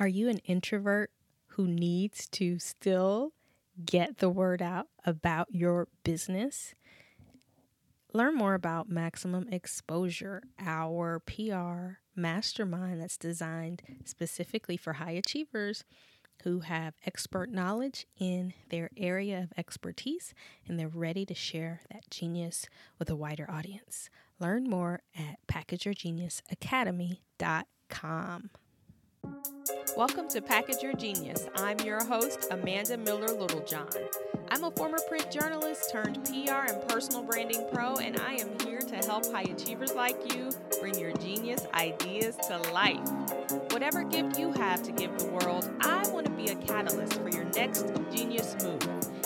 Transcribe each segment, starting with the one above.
Are you an introvert who needs to still get the word out about your business? Learn more about Maximum Exposure, our PR mastermind that's designed specifically for high achievers who have expert knowledge in their area of expertise and they're ready to share that genius with a wider audience. Learn more at packageyourgeniusacademy.com. Welcome to Package Your Genius. I'm your host, Amanda Miller Littlejohn. I'm a former print journalist turned PR and personal branding pro, and I am here to help high achievers like you bring your genius ideas to life. Whatever gift you have to give the world, I want to be a catalyst for your next genius move.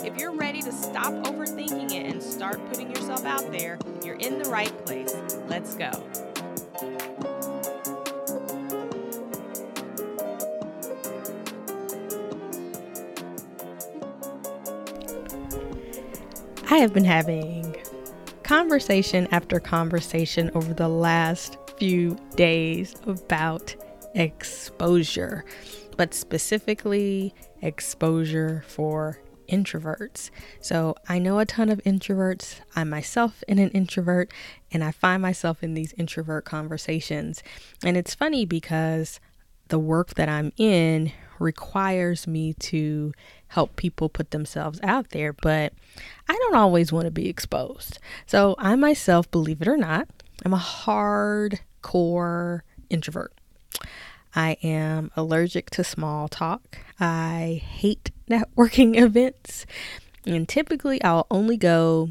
If you're ready to stop overthinking it and start putting yourself out there, you're in the right place. Let's go. I have been having conversation after conversation over the last few days about exposure, but specifically exposure for introverts. So I know a ton of introverts. I'm myself am an introvert, and I find myself in these introvert conversations. And it's funny because the work that I'm in requires me to help people put themselves out there, but I don't always want to be exposed. So I myself, believe it or not, I'm a hardcore introvert. I am allergic to small talk. I hate networking events. And typically, I'll only go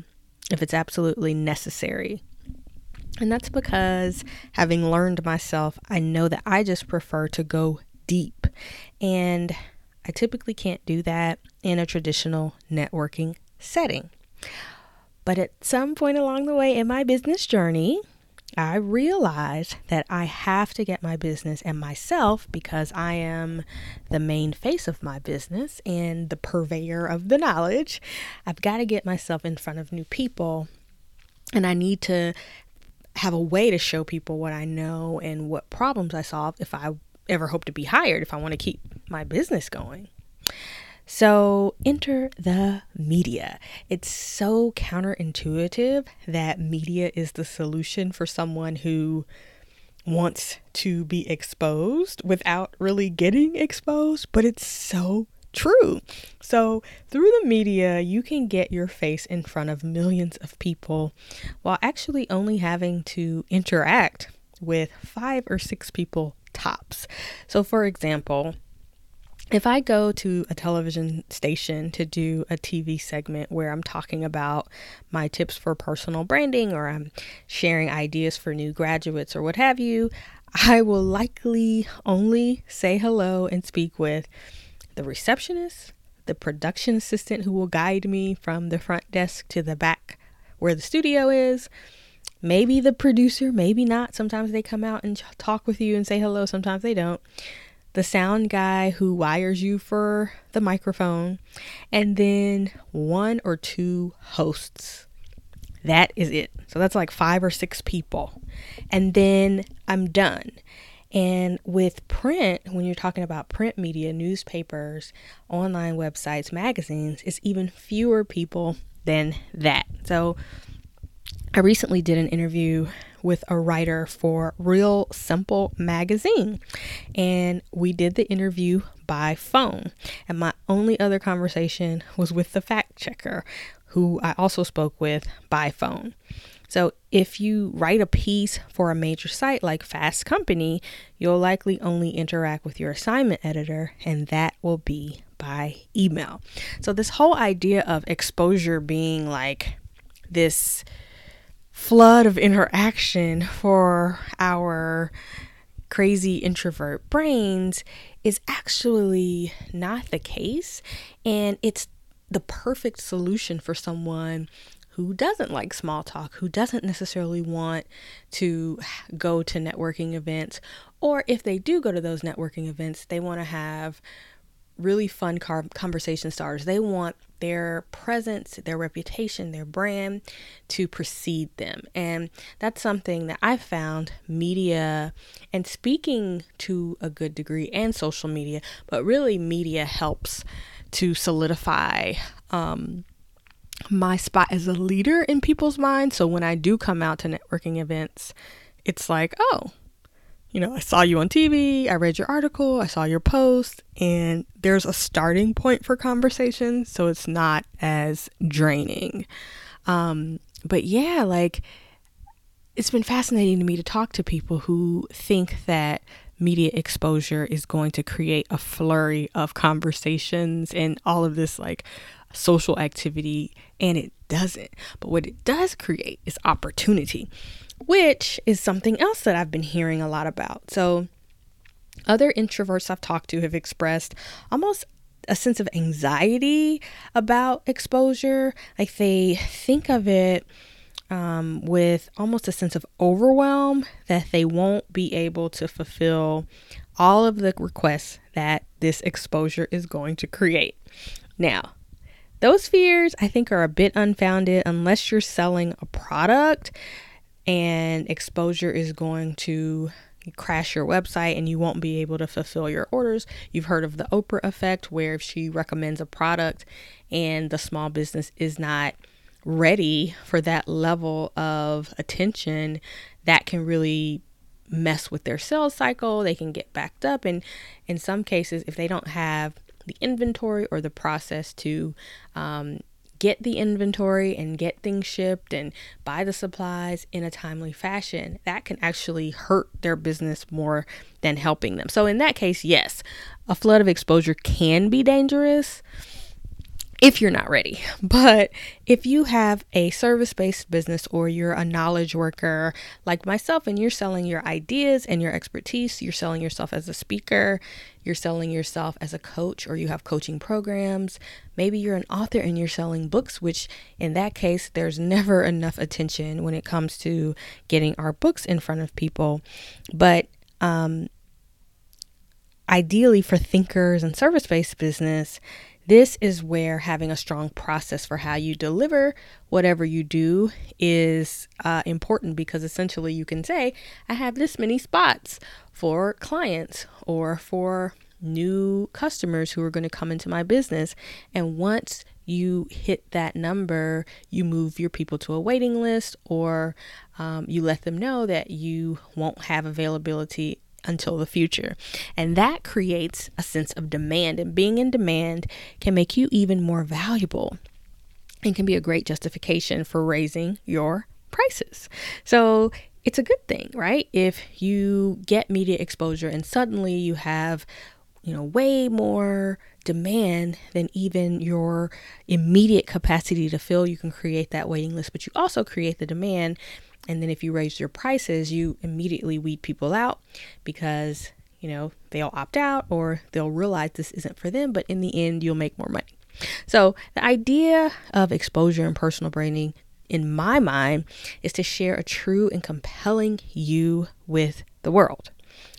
if it's absolutely necessary. And that's because having learned myself, I know that I just prefer to go deep. And I typically can't do that in a traditional networking setting. But at some point along the way in my business journey, I realized that I have to get my business and myself because I am the main face of my business and the purveyor of the knowledge. I've got to get myself in front of new people and I need to have a way to show people what I know and what problems I solve if I ever hope to be hired, if I want to keep my business going. So, enter the media. It's so counterintuitive that media is the solution for someone who wants to be exposed without really getting exposed, but it's so true. So, through the media, you can get your face in front of millions of people while actually only having to interact with five or six people tops. So, for example, if I go to a television station to do a TV segment where I'm talking about my tips for personal branding or I'm sharing ideas for new graduates or what have you, I will likely only say hello and speak with the receptionist, the production assistant who will guide me from the front desk to the back where the studio is, maybe the producer, maybe not. Sometimes they come out and talk with you and say hello, sometimes they don't the sound guy who wires you for the microphone, and then one or two hosts. That is it. So that's like five or six people. And then I'm done. And with print, when you're talking about print media, newspapers, online websites, magazines, it's even fewer people than that. So I recently did an interview with a writer for Real Simple magazine, and we did the interview by phone. And my only other conversation was with the fact checker, who I also spoke with by phone. So, if you write a piece for a major site like Fast Company, you'll likely only interact with your assignment editor, and that will be by email. So, this whole idea of exposure being like this flood of interaction for our crazy introvert brains is actually not the case. And it's the perfect solution for someone who doesn't like small talk, who doesn't necessarily want to go to networking events, or if they do go to those networking events, they want to have really fun conversation starters. They want their presence, their reputation, their brand to precede them. And that's something that I've found media and speaking to a good degree and social media, but really media helps to solidify um, my spot as a leader in people's minds. So when I do come out to networking events, it's like, oh, you know, I saw you on TV, I read your article, I saw your post, and there's a starting point for conversation, so it's not as draining. Um, but yeah, like it's been fascinating to me to talk to people who think that media exposure is going to create a flurry of conversations and all of this like social activity, and it doesn't. But what it does create is opportunity which is something else that I've been hearing a lot about. So, other introverts I've talked to have expressed almost a sense of anxiety about exposure. Like they think of it um, with almost a sense of overwhelm that they won't be able to fulfill all of the requests that this exposure is going to create. Now, those fears I think are a bit unfounded unless you're selling a product and exposure is going to crash your website and you won't be able to fulfill your orders. You've heard of the Oprah effect, where if she recommends a product and the small business is not ready for that level of attention, that can really mess with their sales cycle. They can get backed up. And in some cases, if they don't have the inventory or the process to um, get the inventory and get things shipped and buy the supplies in a timely fashion, that can actually hurt their business more than helping them. So, in that case, yes, a flood of exposure can be dangerous if you're not ready. But if you have a service based business or you're a knowledge worker like myself and you're selling your ideas and your expertise, you're selling yourself as a speaker, you're selling yourself as a coach, or you have coaching programs, maybe you're an author and you're selling books, which in that case, there's never enough attention when it comes to getting our books in front of people. But um, ideally, for thinkers and service based business, this is where having a strong process for how you deliver whatever you do is uh, important because essentially you can say, I have this many spots for clients or for new customers who are going to come into my business. And once you hit that number, you move your people to a waiting list or um, you let them know that you won't have availability until the future. And that creates a sense of demand, and being in demand can make you even more valuable and can be a great justification for raising your prices. So it's a good thing, right? If you get media exposure and suddenly you have, you know, way more demand than even your immediate capacity to fill, you can create that waiting list, but you also create the demand and then if you raise your prices, you immediately weed people out because, you know, they'll opt out or they'll realize this isn't for them, but in the end, you'll make more money. So, the idea of exposure and personal branding, in my mind, is to share a true and compelling you with the world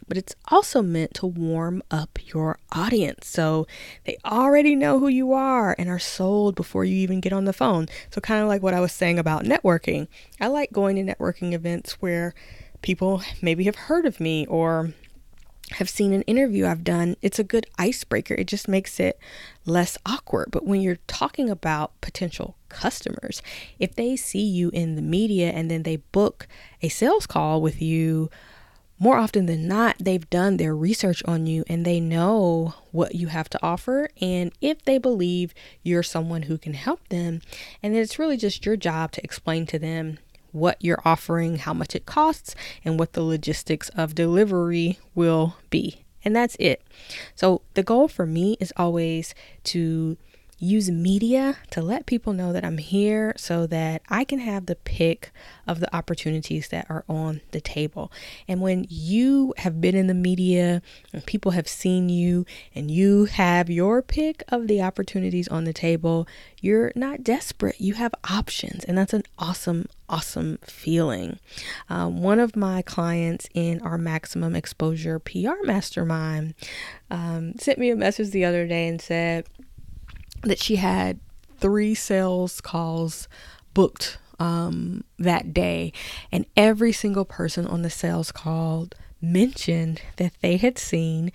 but it's also meant to warm up your audience. So they already know who you are and are sold before you even get on the phone. So, kind of like what I was saying about networking, I like going to networking events where people maybe have heard of me or have seen an interview I've done, it's a good icebreaker. It just makes it less awkward. But when you're talking about potential customers, if they see you in the media and then they book a sales call with you more often than not, they've done their research on you and they know what you have to offer. And if they believe you're someone who can help them, and it's really just your job to explain to them what you're offering, how much it costs, and what the logistics of delivery will be. And that's it. So, the goal for me is always to use media to let people know that I'm here so that I can have the pick of the opportunities that are on the table. And when you have been in the media and people have seen you and you have your pick of the opportunities on the table, you're not desperate. You have options. And that's an awesome, awesome feeling. Um, one of my clients in our maximum exposure PR mastermind um, sent me a message the other day and said, that she had three sales calls booked um, that day, and every single person on the sales call mentioned that they had seen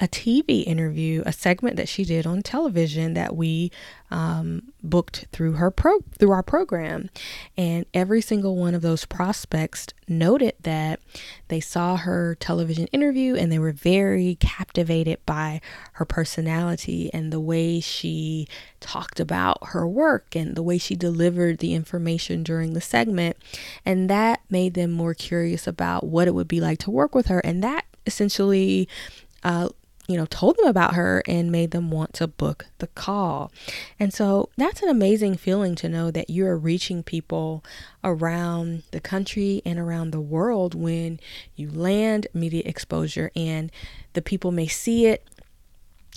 a TV interview, a segment that she did on television that we um, booked through her pro through our program, and every single one of those prospects noted that they saw her television interview and they were very captivated by her personality and the way she talked about her work and the way she delivered the information during the segment, and that made them more curious about what it would be like to work with her, and that essentially. Uh, you know, told them about her and made them want to book the call. And so that's an amazing feeling to know that you're reaching people around the country and around the world when you land media exposure and the people may see it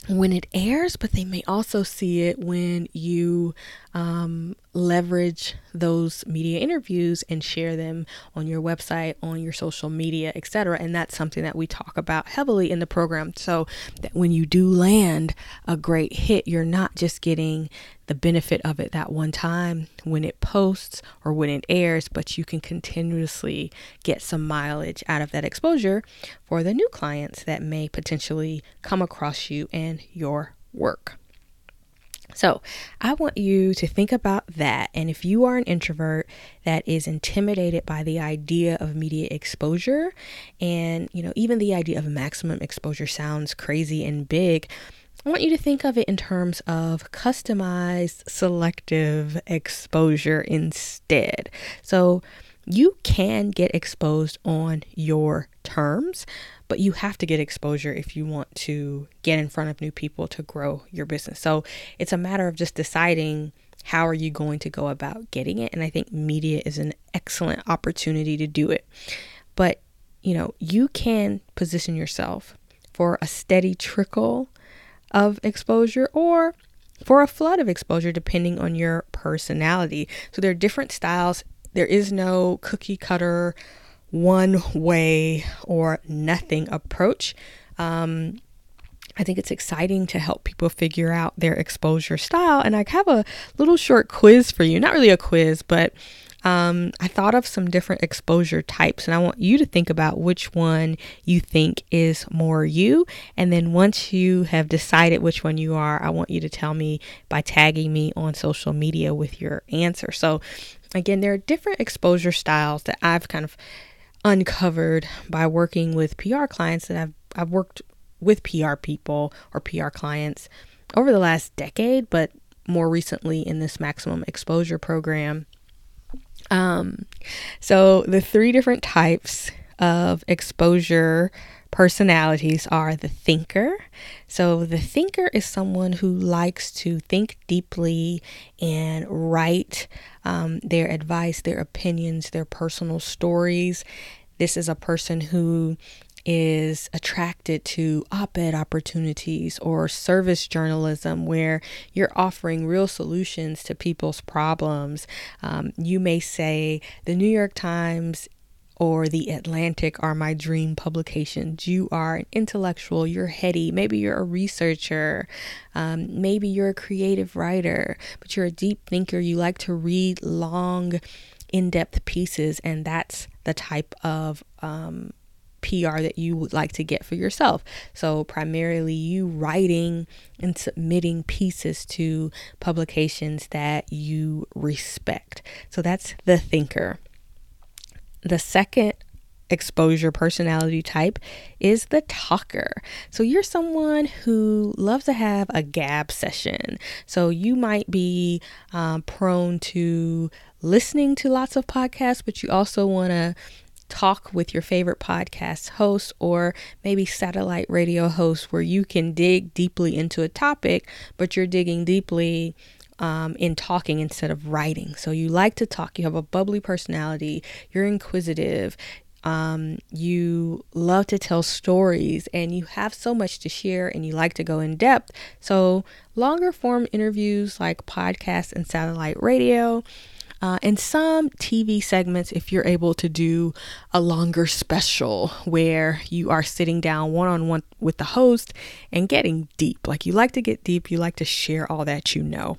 when it airs, but they may also see it when you um, leverage those media interviews and share them on your website, on your social media, etc. And that's something that we talk about heavily in the program. So that when you do land a great hit, you're not just getting the benefit of it that one time when it posts or when it airs, but you can continuously get some mileage out of that exposure for the new clients that may potentially come across you and your work. So, I want you to think about that. And if you are an introvert that is intimidated by the idea of media exposure, and you know, even the idea of maximum exposure sounds crazy and big, I want you to think of it in terms of customized selective exposure instead. So you can get exposed on your terms, but you have to get exposure if you want to get in front of new people to grow your business. So it's a matter of just deciding how are you going to go about getting it and I think media is an excellent opportunity to do it. But, you know, you can position yourself for a steady trickle of exposure or for a flood of exposure, depending on your personality. So there are different styles. There is no cookie cutter, one way or nothing approach. Um, I think it's exciting to help people figure out their exposure style. And I have a little short quiz for you. Not really a quiz, but um, I thought of some different exposure types, and I want you to think about which one you think is more you. And then once you have decided which one you are, I want you to tell me by tagging me on social media with your answer. So, again, there are different exposure styles that I've kind of uncovered by working with PR clients that I've I've worked with PR people or PR clients over the last decade, but more recently in this maximum exposure program. Um, so the three different types of exposure personalities are the thinker. So the thinker is someone who likes to think deeply and write um, their advice, their opinions, their personal stories. This is a person who is attracted to op ed opportunities or service journalism where you're offering real solutions to people's problems. Um, you may say, the New York Times or The Atlantic are my dream publications. You are an intellectual, you're heady, maybe you're a researcher, um, maybe you're a creative writer, but you're a deep thinker. You like to read long, in depth pieces, and that's the type of um, PR that you would like to get for yourself. So, primarily, you writing and submitting pieces to publications that you respect. So, that's the thinker. The second exposure personality type is the talker. So you're someone who loves to have a gab session. So you might be um, prone to listening to lots of podcasts, but you also want to talk with your favorite podcast host or maybe satellite radio host where you can dig deeply into a topic, but you're digging deeply um, in talking instead of writing. So you like to talk, you have a bubbly personality, you're inquisitive. Um, you love to tell stories and you have so much to share and you like to go in depth. So, longer form interviews like podcasts and satellite radio uh, and some TV segments, if you're able to do a longer special where you are sitting down one on one with the host and getting deep. Like you like to get deep, you like to share all that you know.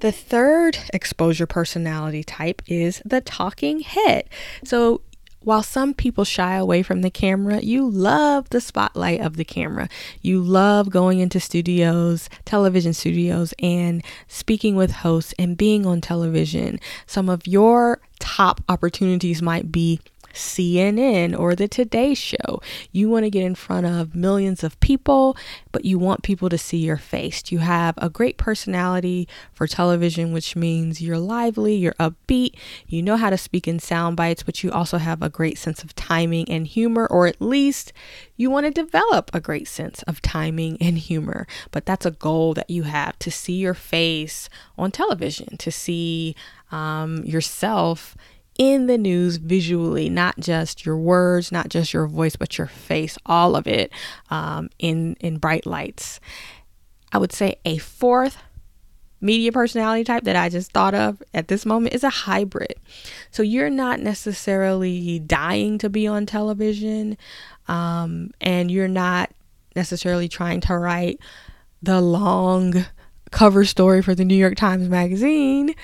The third exposure personality type is the talking head. So, while some people shy away from the camera, you love the spotlight of the camera. You love going into studios, television studios, and speaking with hosts and being on television. Some of your top opportunities might be CNN or the Today Show. You want to get in front of millions of people, but you want people to see your face. You have a great personality for television, which means you're lively, you're upbeat, you know how to speak in sound bites, but you also have a great sense of timing and humor, or at least you want to develop a great sense of timing and humor. But that's a goal that you have to see your face on television, to see um, yourself in the news visually, not just your words, not just your voice, but your face, all of it um, in in bright lights. I would say a fourth media personality type that I just thought of at this moment is a hybrid. So you're not necessarily dying to be on television, um, and you're not necessarily trying to write the long cover story for the New York Times magazine,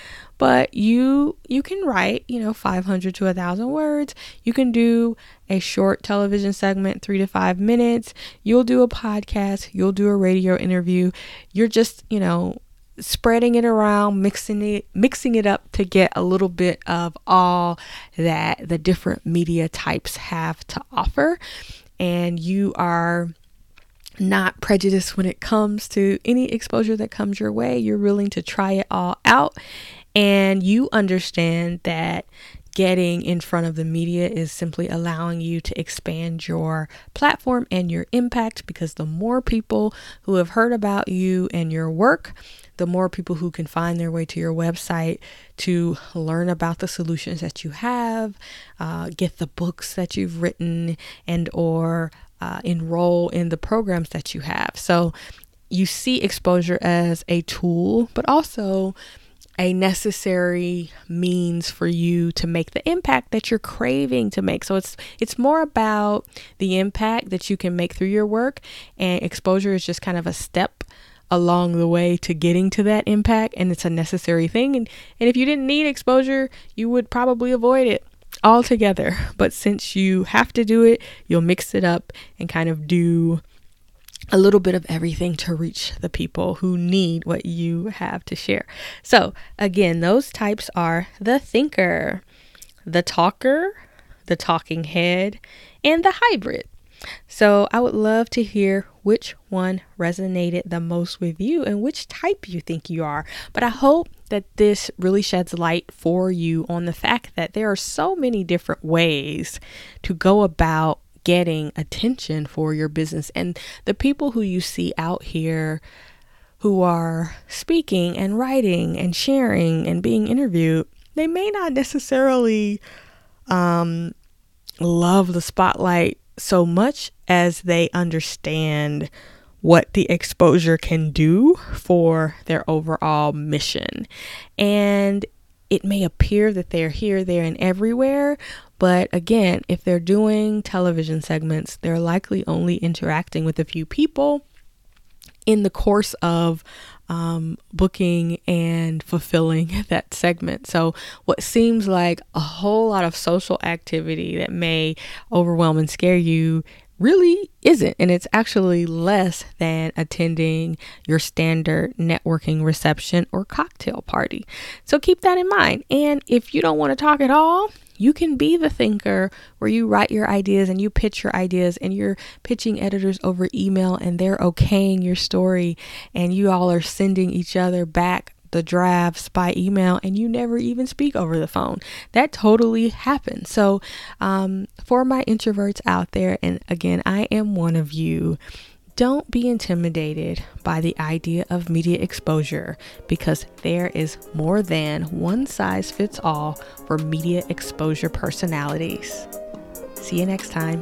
but you you can write, you know, 500 to a 1000 words. You can do a short television segment, 3 to 5 minutes. You'll do a podcast, you'll do a radio interview. You're just, you know, spreading it around, mixing it mixing it up to get a little bit of all that the different media types have to offer. And you are not prejudiced when it comes to any exposure that comes your way. You're willing to try it all out, and you understand that getting in front of the media is simply allowing you to expand your platform and your impact because the more people who have heard about you and your work, the more people who can find their way to your website to learn about the solutions that you have, uh, get the books that you've written, and or uh, enroll in the programs that you have. So you see exposure as a tool, but also a necessary means for you to make the impact that you're craving to make. So it's it's more about the impact that you can make through your work and exposure is just kind of a step along the way to getting to that impact and it's a necessary thing and and if you didn't need exposure, you would probably avoid it altogether. But since you have to do it, you'll mix it up and kind of do a little bit of everything to reach the people who need what you have to share. So, again, those types are the thinker, the talker, the talking head, and the hybrid. So I would love to hear which one resonated the most with you and which type you think you are. But I hope that this really sheds light for you on the fact that there are so many different ways to go about getting attention for your business. And the people who you see out here who are speaking and writing and sharing and being interviewed, they may not necessarily um, love the spotlight so much as they understand what the exposure can do for their overall mission. And it may appear that they're here, there, and everywhere, but again, if they're doing television segments, they're likely only interacting with a few people in the course of um, booking and fulfilling that segment. So, what seems like a whole lot of social activity that may overwhelm and scare you really isn't. And it's actually less than attending your standard networking reception or cocktail party. So, keep that in mind. And if you don't want to talk at all, you can be the thinker where you write your ideas and you pitch your ideas and you're pitching editors over email and they're okaying your story and you all are sending each other back the drafts by email and you never even speak over the phone. That totally happens. So, um, for my introverts out there, and again, I am one of you, don't be intimidated by the idea of media exposure because there is more than one size fits all for media exposure personalities. See you next time.